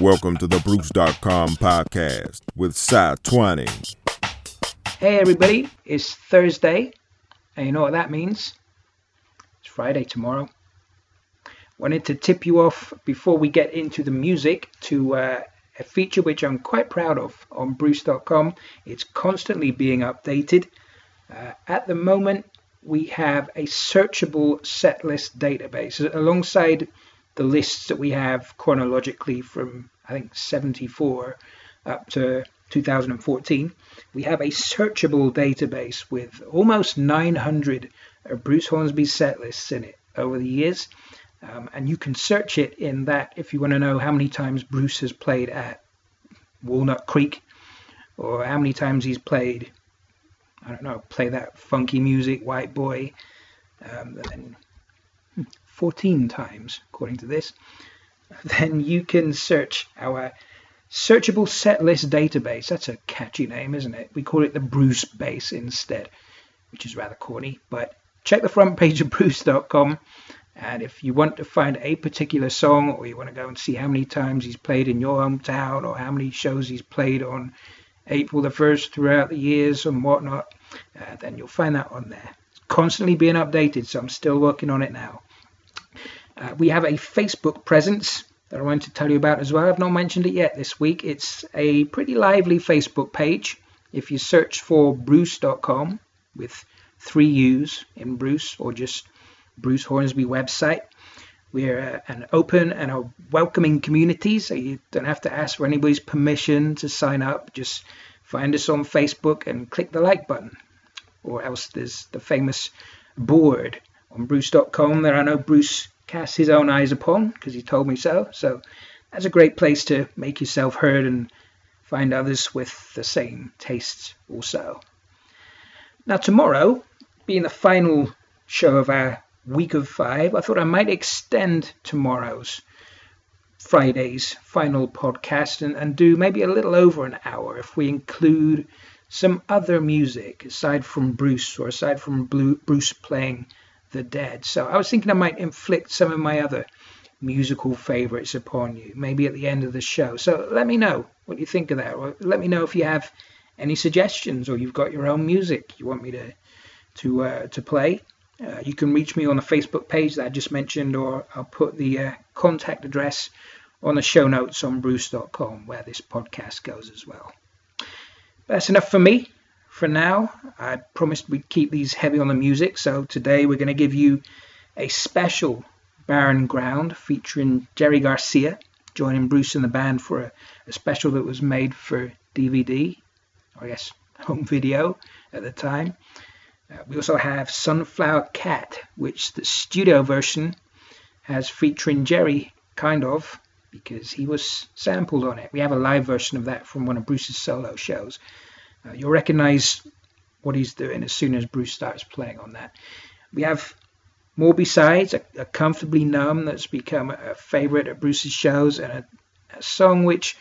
Welcome to the Bruce.com podcast with Cy Twining. Hey everybody, it's Thursday, and you know what that means? It's Friday tomorrow. Wanted to tip you off before we get into the music to uh, a feature which I'm quite proud of on Bruce.com. It's constantly being updated. Uh, at the moment, we have a searchable setlist database alongside the lists that we have chronologically from I think 74 up to 2014. We have a searchable database with almost 900 of Bruce Hornsby's set lists in it over the years. Um, and you can search it in that if you want to know how many times Bruce has played at Walnut Creek or how many times he's played, I don't know, play that funky music, White Boy. Um, then 14 times, according to this, then you can search our searchable set list database. That's a catchy name, isn't it? We call it the Bruce base instead, which is rather corny, but check the front page of Bruce.com. And if you want to find a particular song, or you want to go and see how many times he's played in your hometown, or how many shows he's played on April the 1st throughout the years and whatnot, uh, then you'll find that on there. It's constantly being updated, so I'm still working on it now. Uh, we have a Facebook presence that I want to tell you about as well. I've not mentioned it yet this week. It's a pretty lively Facebook page. If you search for bruce.com with three U's in Bruce or just Bruce Hornsby website, we're uh, an open and a welcoming community, so you don't have to ask for anybody's permission to sign up. Just find us on Facebook and click the like button. Or else there's the famous board on Bruce.com. There are no Bruce cast his own eyes upon because he told me so. So that's a great place to make yourself heard and find others with the same tastes also. Now, tomorrow, being the final show of our week of five, I thought I might extend tomorrow's Friday's final podcast and, and do maybe a little over an hour if we include some other music aside from Bruce or aside from Bruce playing the dead. So I was thinking I might inflict some of my other musical favorites upon you, maybe at the end of the show. So let me know what you think of that. Or let me know if you have any suggestions or you've got your own music you want me to to uh, to play. Uh, you can reach me on the Facebook page that I just mentioned, or I'll put the uh, contact address on the show notes on bruce.com where this podcast goes as well. That's enough for me for now. I promised we'd keep these heavy on the music, so today we're going to give you a special Barren Ground featuring Jerry Garcia joining Bruce in the band for a, a special that was made for DVD, or I guess home video at the time. Uh, we also have Sunflower Cat, which the studio version has featuring Jerry, kind of, because he was sampled on it. We have a live version of that from one of Bruce's solo shows. Uh, you'll recognize what he's doing as soon as Bruce starts playing on that. We have more besides a, a comfortably numb that's become a favorite at Bruce's shows and a, a song which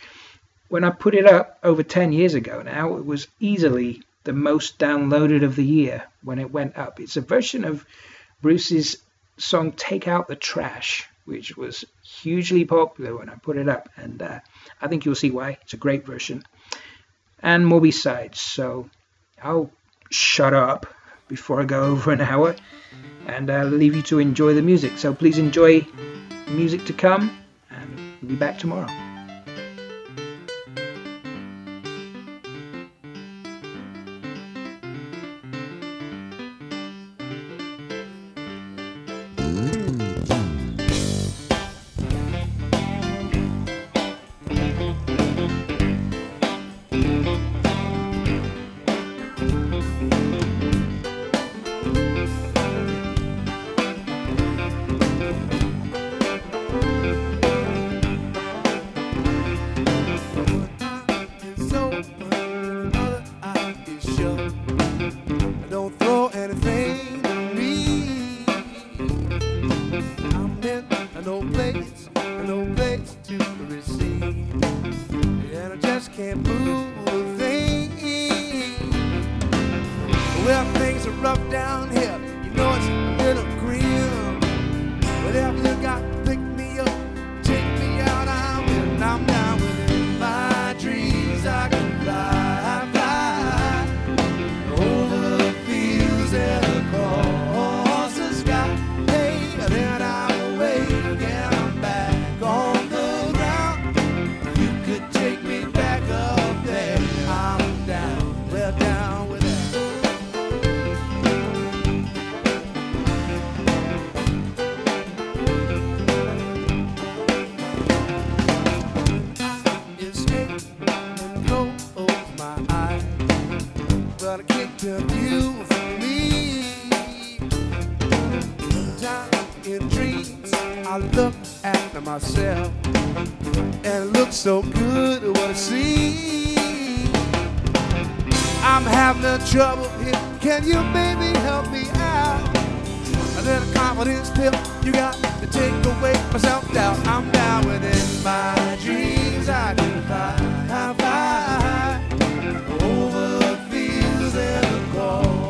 when I put it up over 10 years ago now, it was easily the most downloaded of the year when it went up. It's a version of Bruce's song Take Out the Trash, which was hugely popular when I put it up, and uh, I think you'll see why. It's a great version and more besides. So I'll shut up before I go over an hour and I'll leave you to enjoy the music. So please enjoy music to come and we'll be back tomorrow. but I can't tell you me. Time in dreams, I look after myself, and it looks so good what I see. I'm having trouble here. Can you maybe help me out? A little confidence pill you got to take away my self-doubt. I'm down. within my dreams. I do find, fly and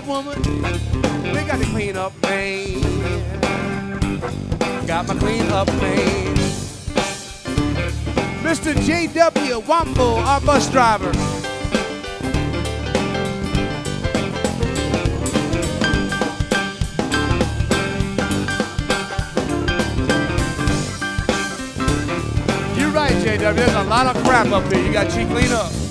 cleanup woman. We got the cleanup man. Got my cleanup man. Mr. J.W. Wambo, our bus driver. You're right, JW. There's a lot of crap up there. You got to clean up.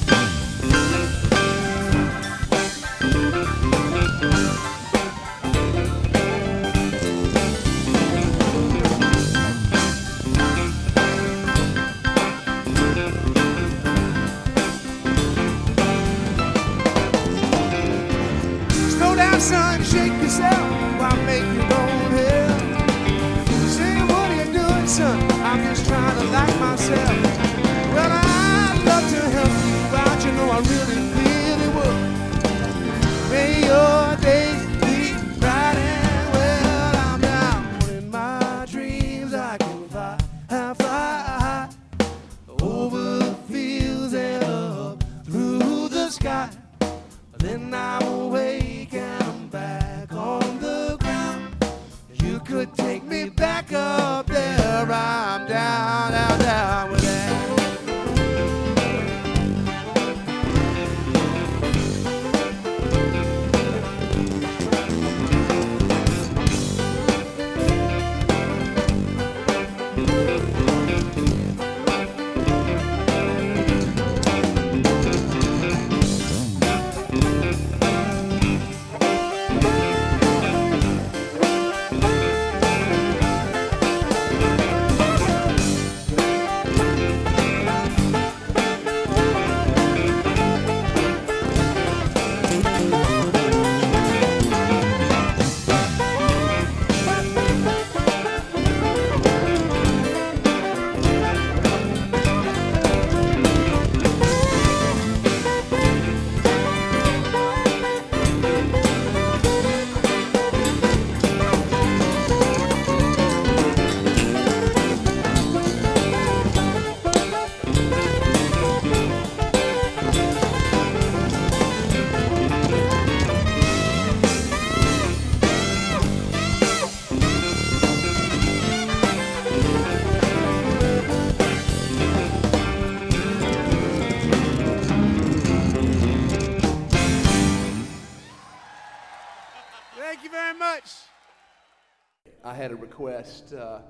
Uh,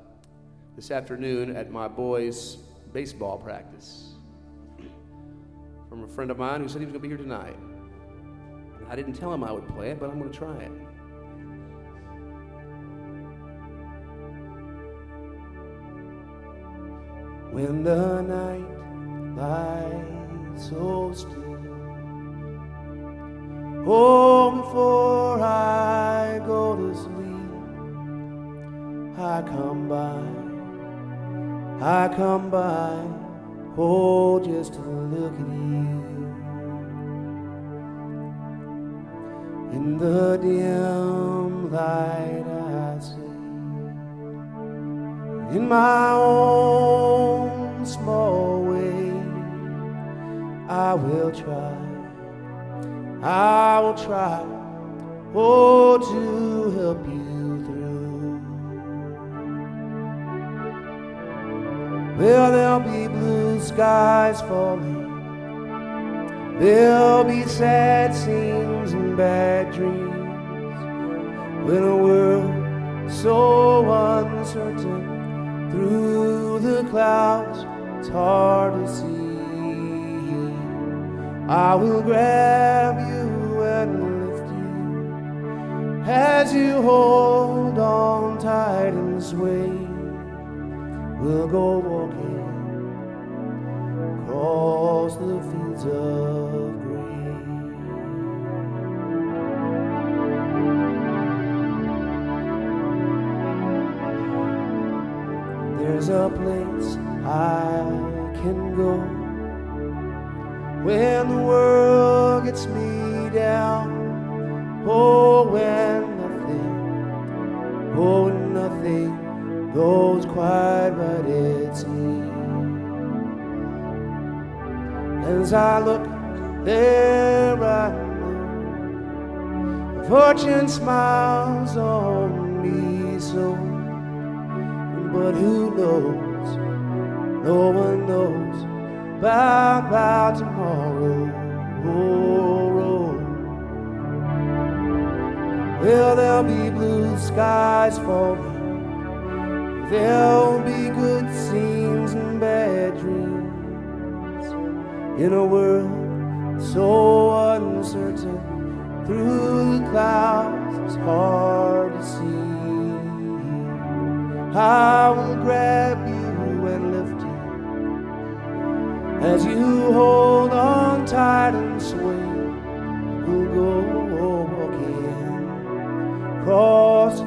this afternoon at my boys' baseball practice from a friend of mine who said he was going to be here tonight. I didn't tell him I would play it, but I'm going to try it. When the night lies so still Oh, before I go to sleep, I come by, I come by, oh, just to look at you. In the dim light, I see in my own small way. I will try, I will try, oh, to help you Well, there'll be blue skies falling, there'll be sad scenes and bad dreams. When a world so uncertain through the clouds, it's hard to see. I will grab you and lift you as you hold on tight and sway. We'll go walking across the fields of green. There's a place I can go when the world gets me down. Oh, when nothing, oh, nothing goes quite right, it seems. As I look there, I fortune smiles on me so. But who knows? No one knows about, about tomorrow. Well, there'll be blue skies falling. There'll be good scenes and bad dreams. In a world so uncertain, through the clouds, it's hard to see. I will grab you and lift you as you hold on tight and sway. We'll go walking across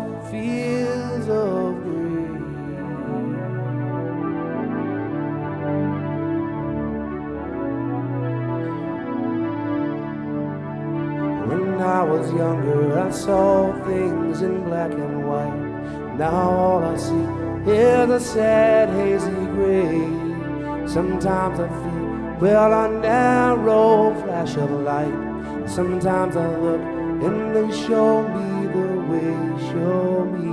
I was younger, I saw things in black and white. Now all I see is a sad, hazy gray. Sometimes I feel, well, a narrow flash of light. Sometimes I look and they show me the way, show me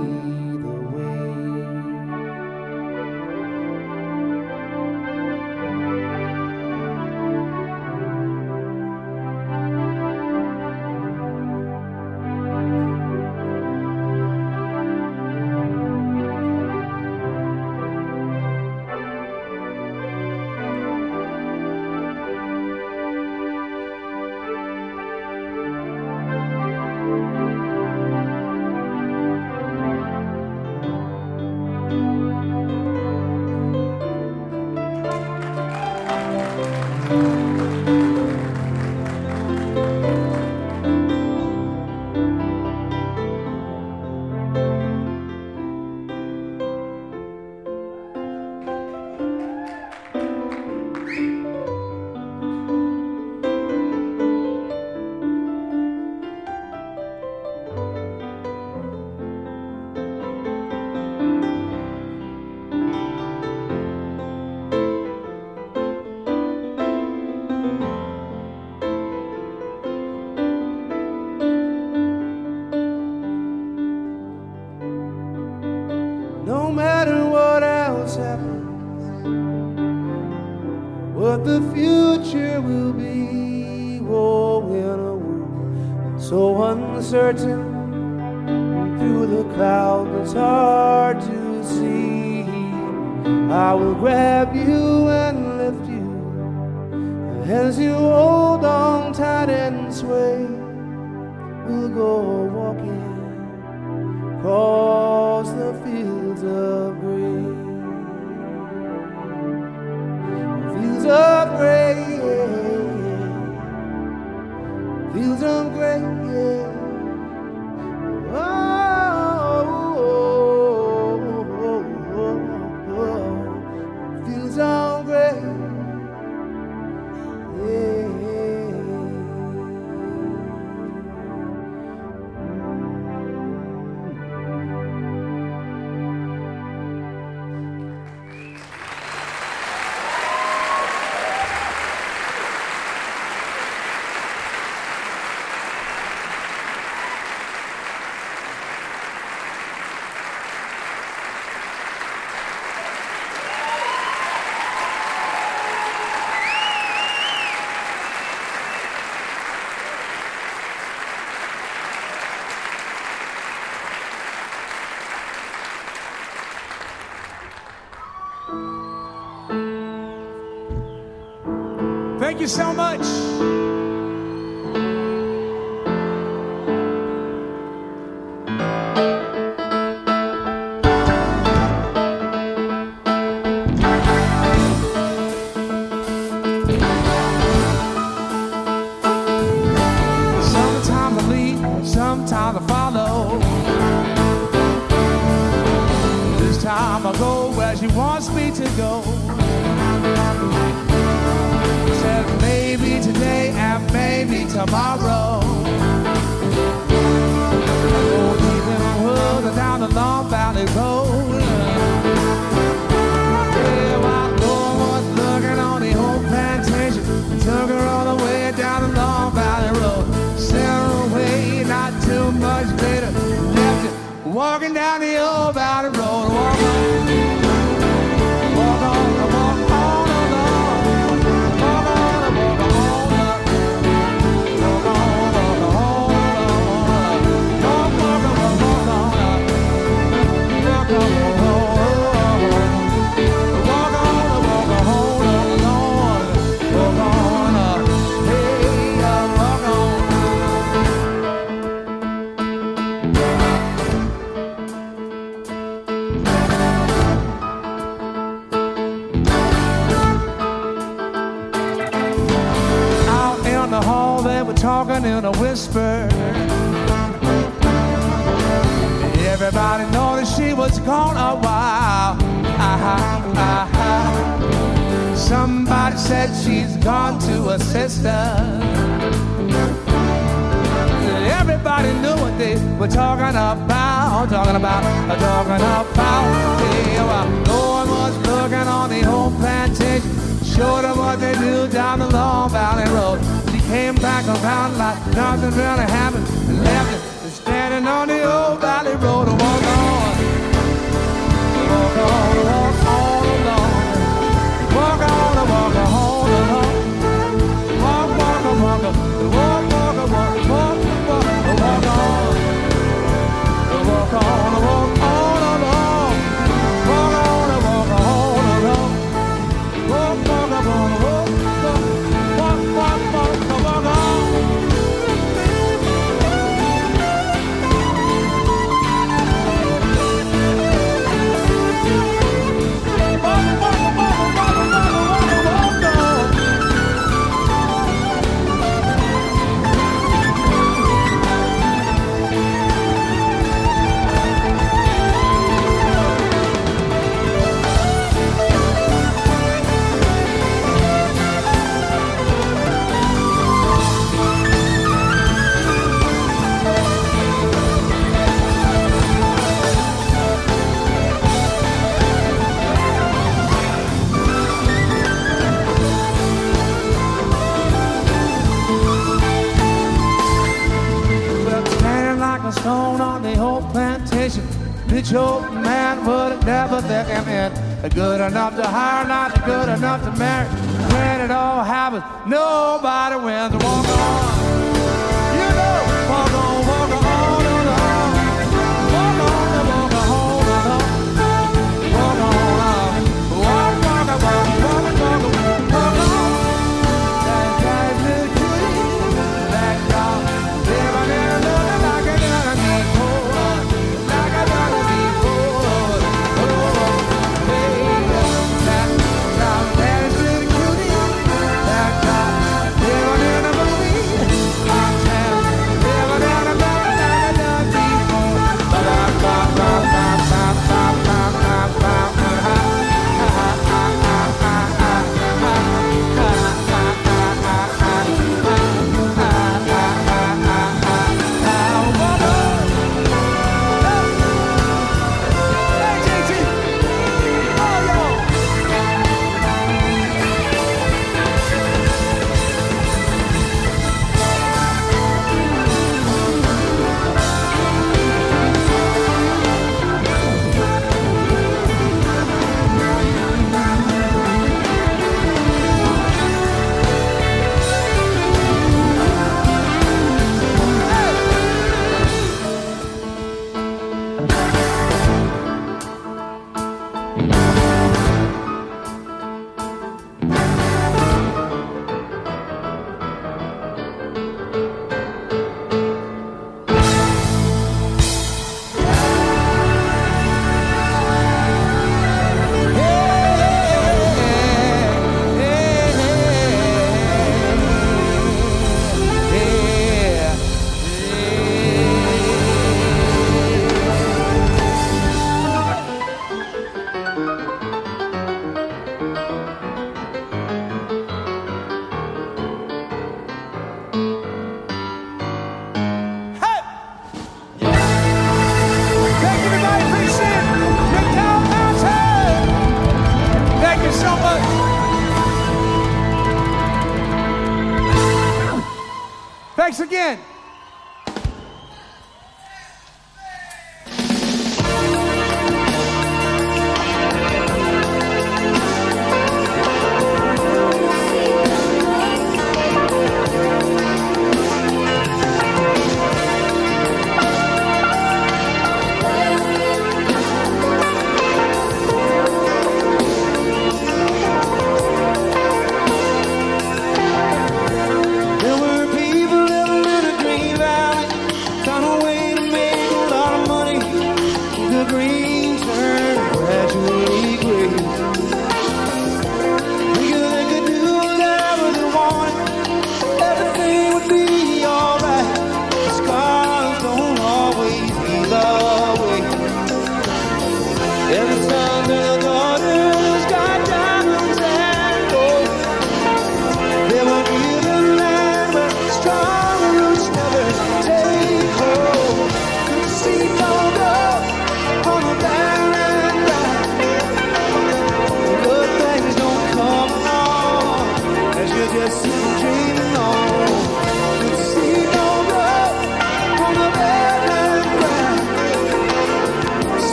so uncertain, through the clouds it's hard to see. I will grab you and lift you as you hold on tight and sway. We'll go walking across the fields of green. Fields of gray, fields of gray. Time I go where she wants me to go. Said maybe today and maybe tomorrow. Oh, even further down the Long Valley Road. Yeah, while one's looking on the old plantation, took her all the way down the Long Valley Road. Sent her away not too much left it walking down the old whisper. Everybody noticed she was gone a while. Somebody said she's gone to a sister. Everybody knew what they were talking about, talking about, talking about. Yeah, no one was looking on the whole plantation. Showed them what they do down the Long Valley Road. Came back around like nothing really happened and left it standing on the old valley road. Walk on, walk on, walk on along. Walk on, walk on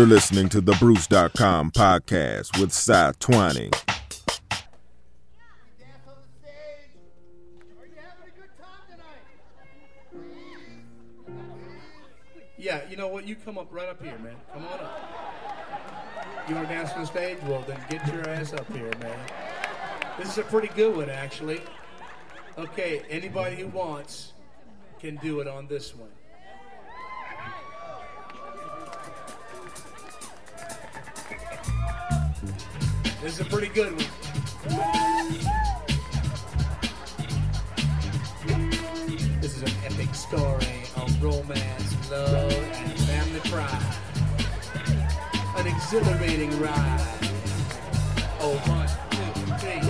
You're listening to the Bruce.com podcast with Cy Twining. Yeah, you know what? You come up right up here, man. Come on up. You want to dance on the stage? Well, then get your ass up here, man. This is a pretty good one, actually. Okay, anybody who wants can do it on this one. This is a pretty good one. This is an epic story of romance, love, and family pride. An exhilarating ride. Oh, one, two, three.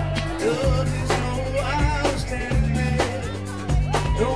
Love is no outstanding. No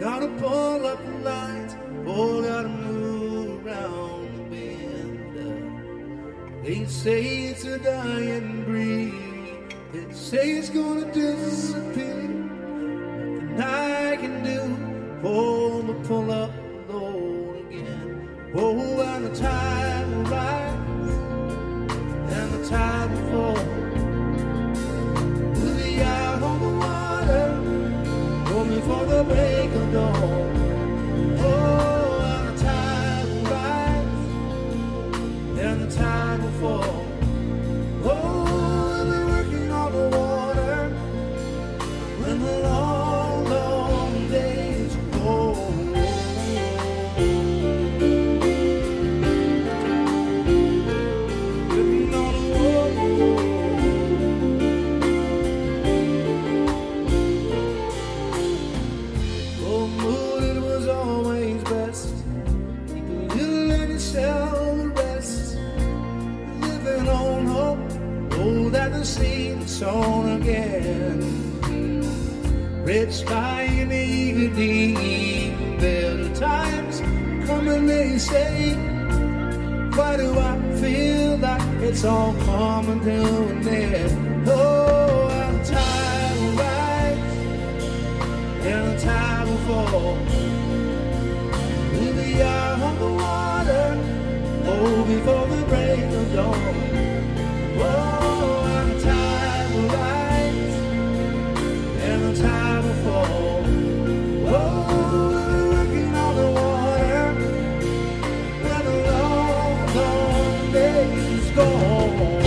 Gotta pull up the lights, oh, gotta move around the bend. They say it's a dying breed, they say it's gonna disappear. Nothing I can do, pull the pull up the load again. Oh, and the tide will rise, and the tide will fall. We'll be out the water, going before the break it's all coming to an end? Oh, I'm tired of rise and the tide will fall. We'll be out on the water, oh, before the break of dawn. Oh, and the tide will rise, and the tide will fall. Oh, on the water, the long, gone.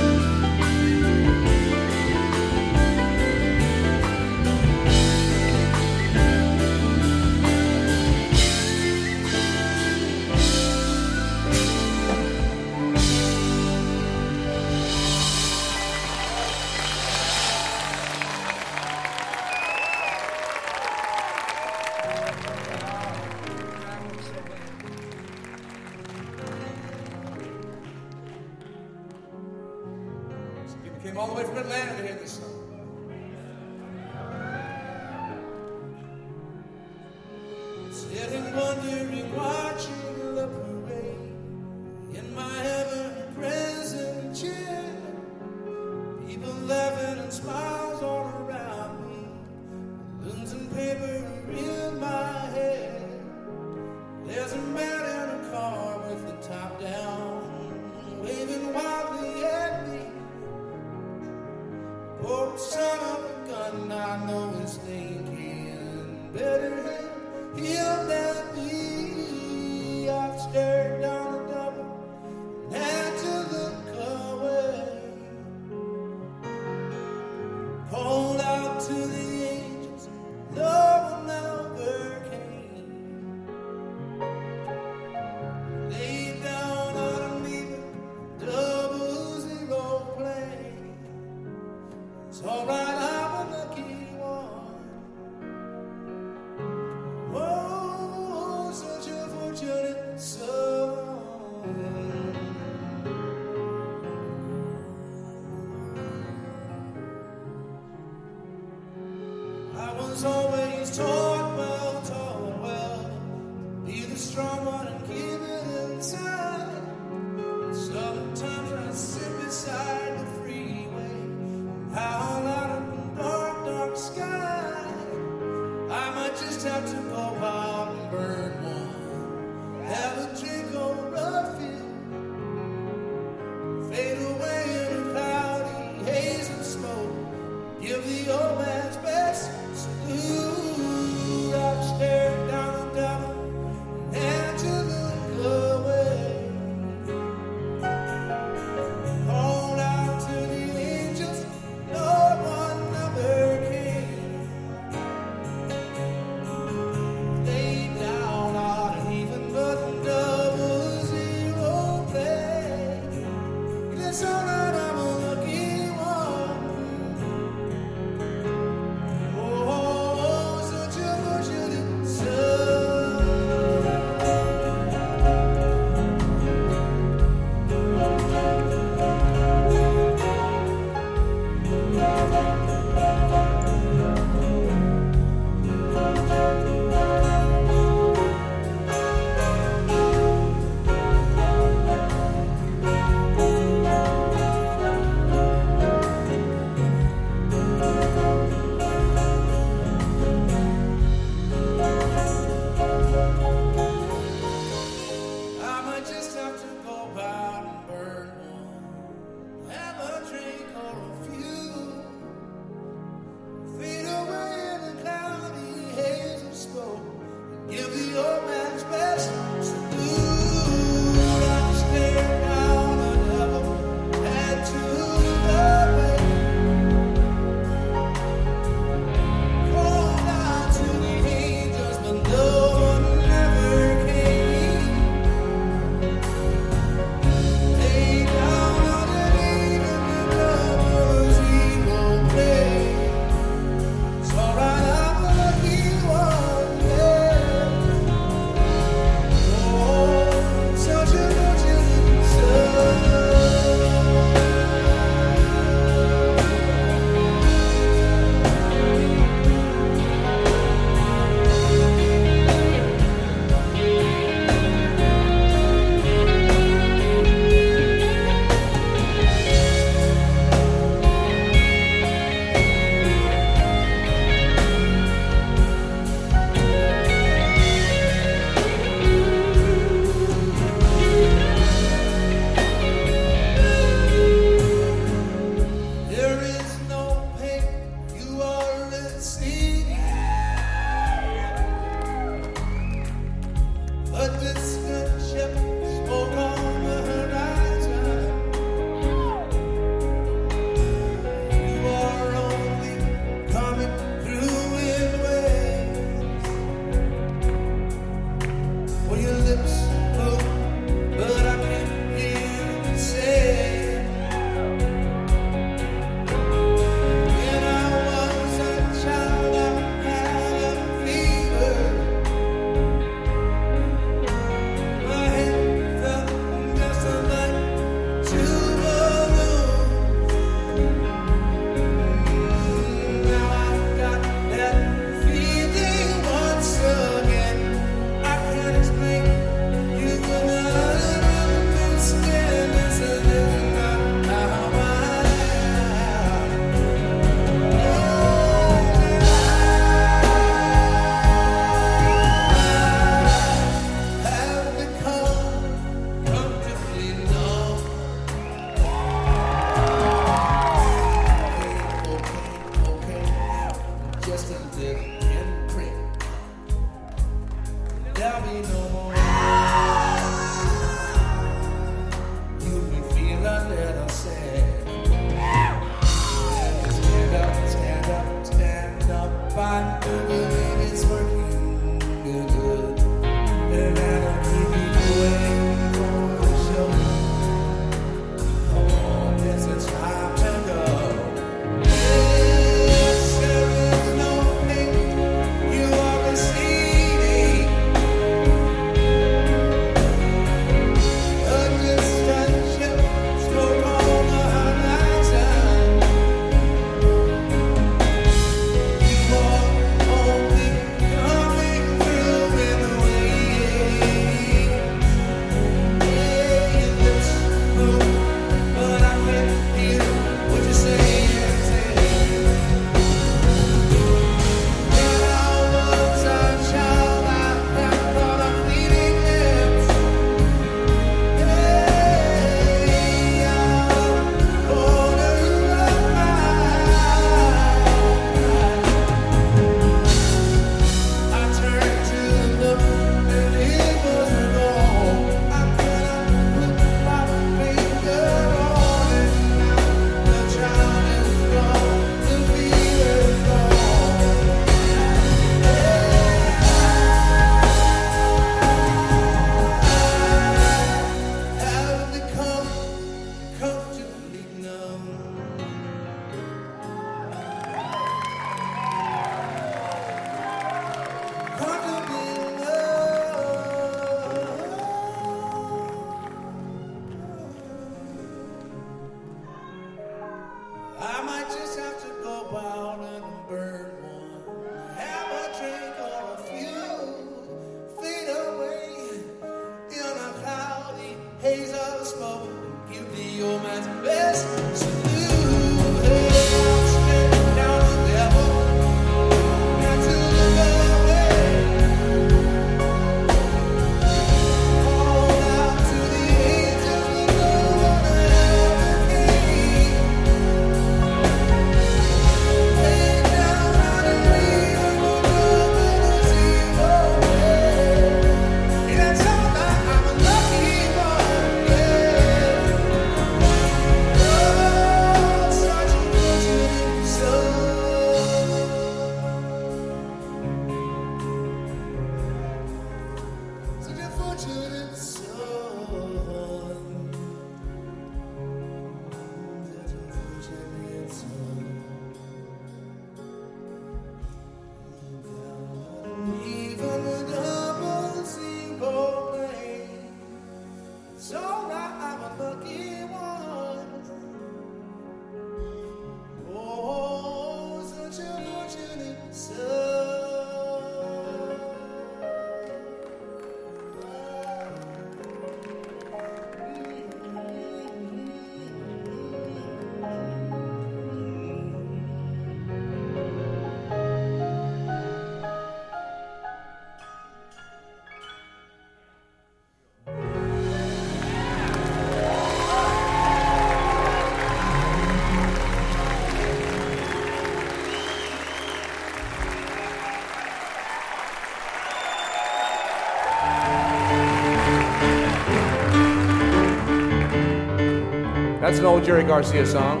That's an old Jerry Garcia song.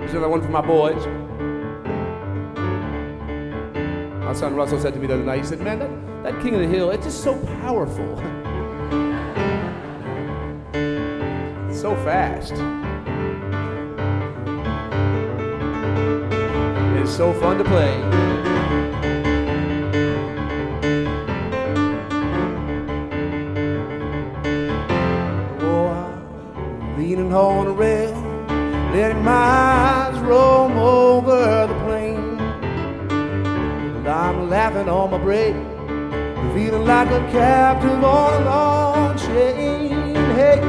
Here's another one for my boys. My son Russell said to me the other night, he said, Man, that, that King of the Hill, it's just so powerful. so fast. It's so fun to play. like a captive on a long chain. Hey,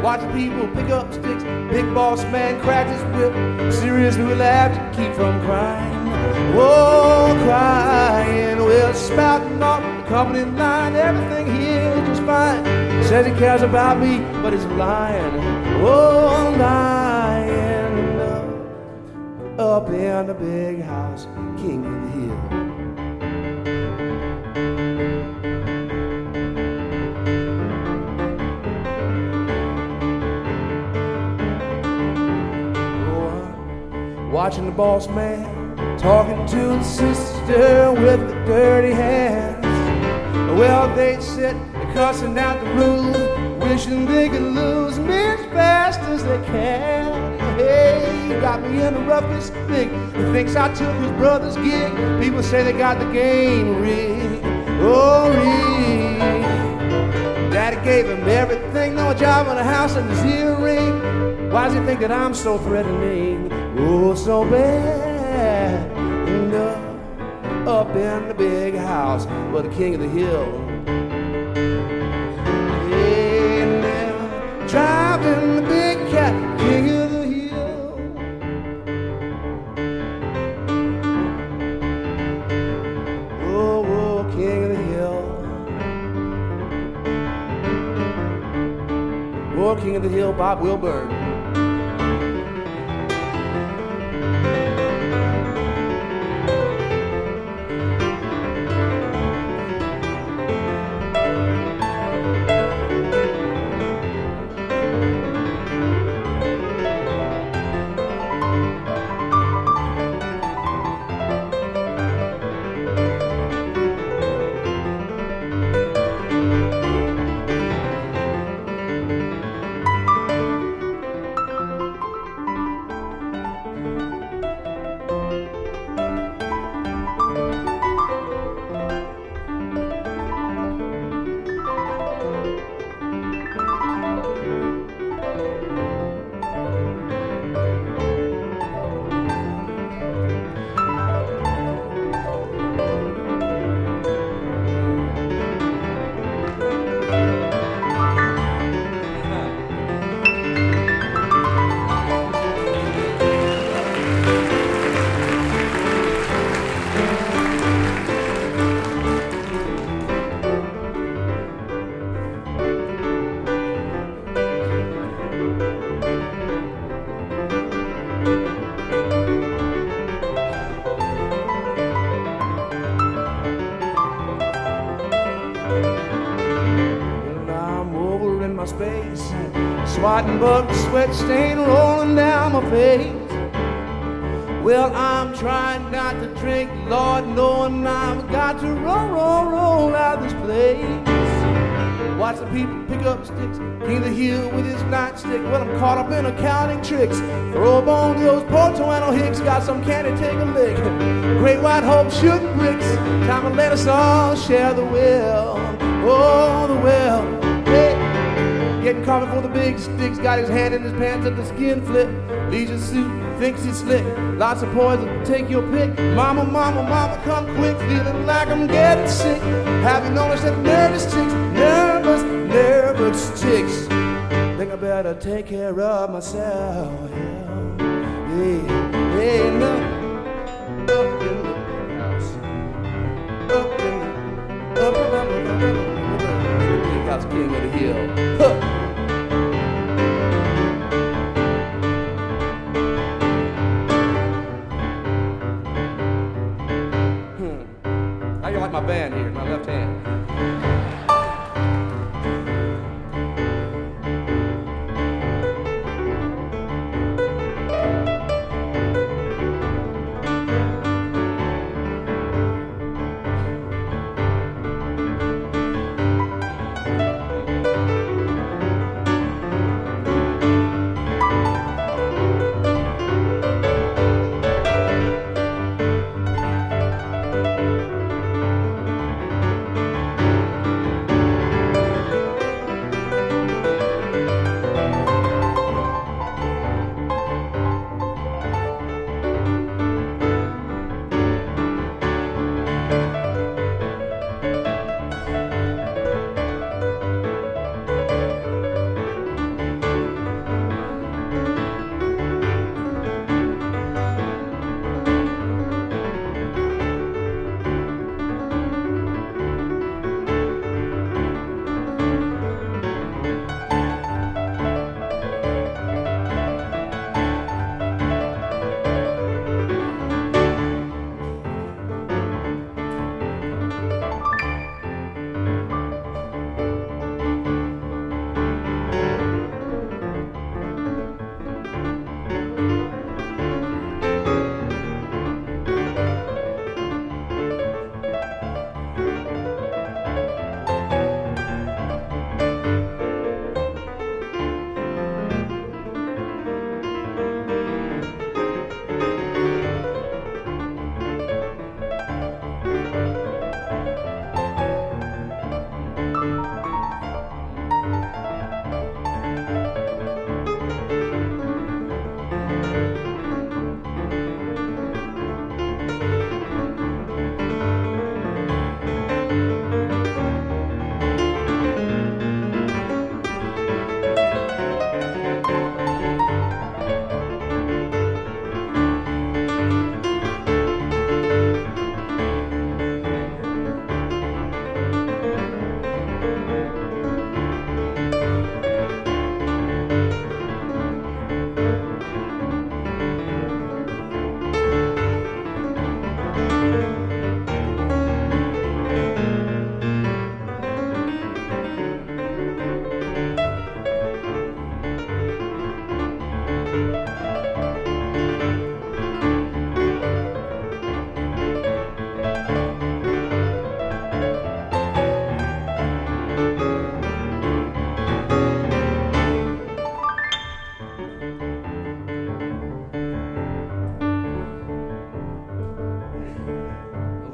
watch people pick up sticks. Big boss man cracked his whip. Seriously, we laugh to keep from crying. Oh, crying. Well, spouting off the company line. Everything here is just fine. Says he cares about me, but he's lying. Oh, lying. Up in the big house. Watching the boss man talking to the sister with the dirty hands. Well, they sit cussing out the rules, wishing they could lose me as fast as they can. Hey, he got me in the roughest thing. He thinks I took his brother's gig. People say they got the game rigged. Oh, rigged. Daddy gave him everything, no job in a house and his earring. Why does he think that I'm so threatening? Oh, so bad. No, up in the big house, with the king of the hill. Yeah, now, driving the big cat, king of the hill. Oh, oh, king of the hill. Oh, king of the hill, Bob Wilburn. White hope, shooting bricks. Time to let us all share the will. Oh, the will. Hey. Getting coffee for the big sticks, got his hand in his pants at the skin flip. Leisure suit, thinks he's slick. Lots of poison, take your pick. Mama, mama, mama, come quick, feeling like I'm getting sick. Have you noticed that nervous chicks, nervous, nervous chicks? Think I better take care of myself. Yeah, yeah, yeah, no. House, king of the hill. Huh.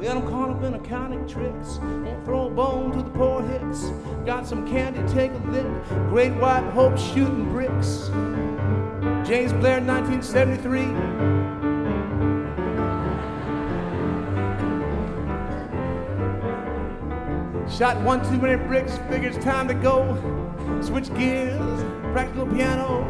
Well, I'm caught up in accounting tricks. Won't throw a bone to the poor hicks. Got some candy, take a lick. Great white hope shooting bricks. James Blair, 1973. Shot one too many bricks, figures time to go. Switch gears, practical piano,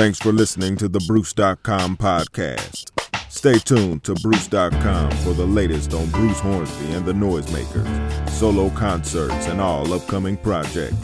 Thanks for listening to the Bruce.com podcast. Stay tuned to Bruce.com for the latest on Bruce Hornsby and the Noisemakers, solo concerts, and all upcoming projects.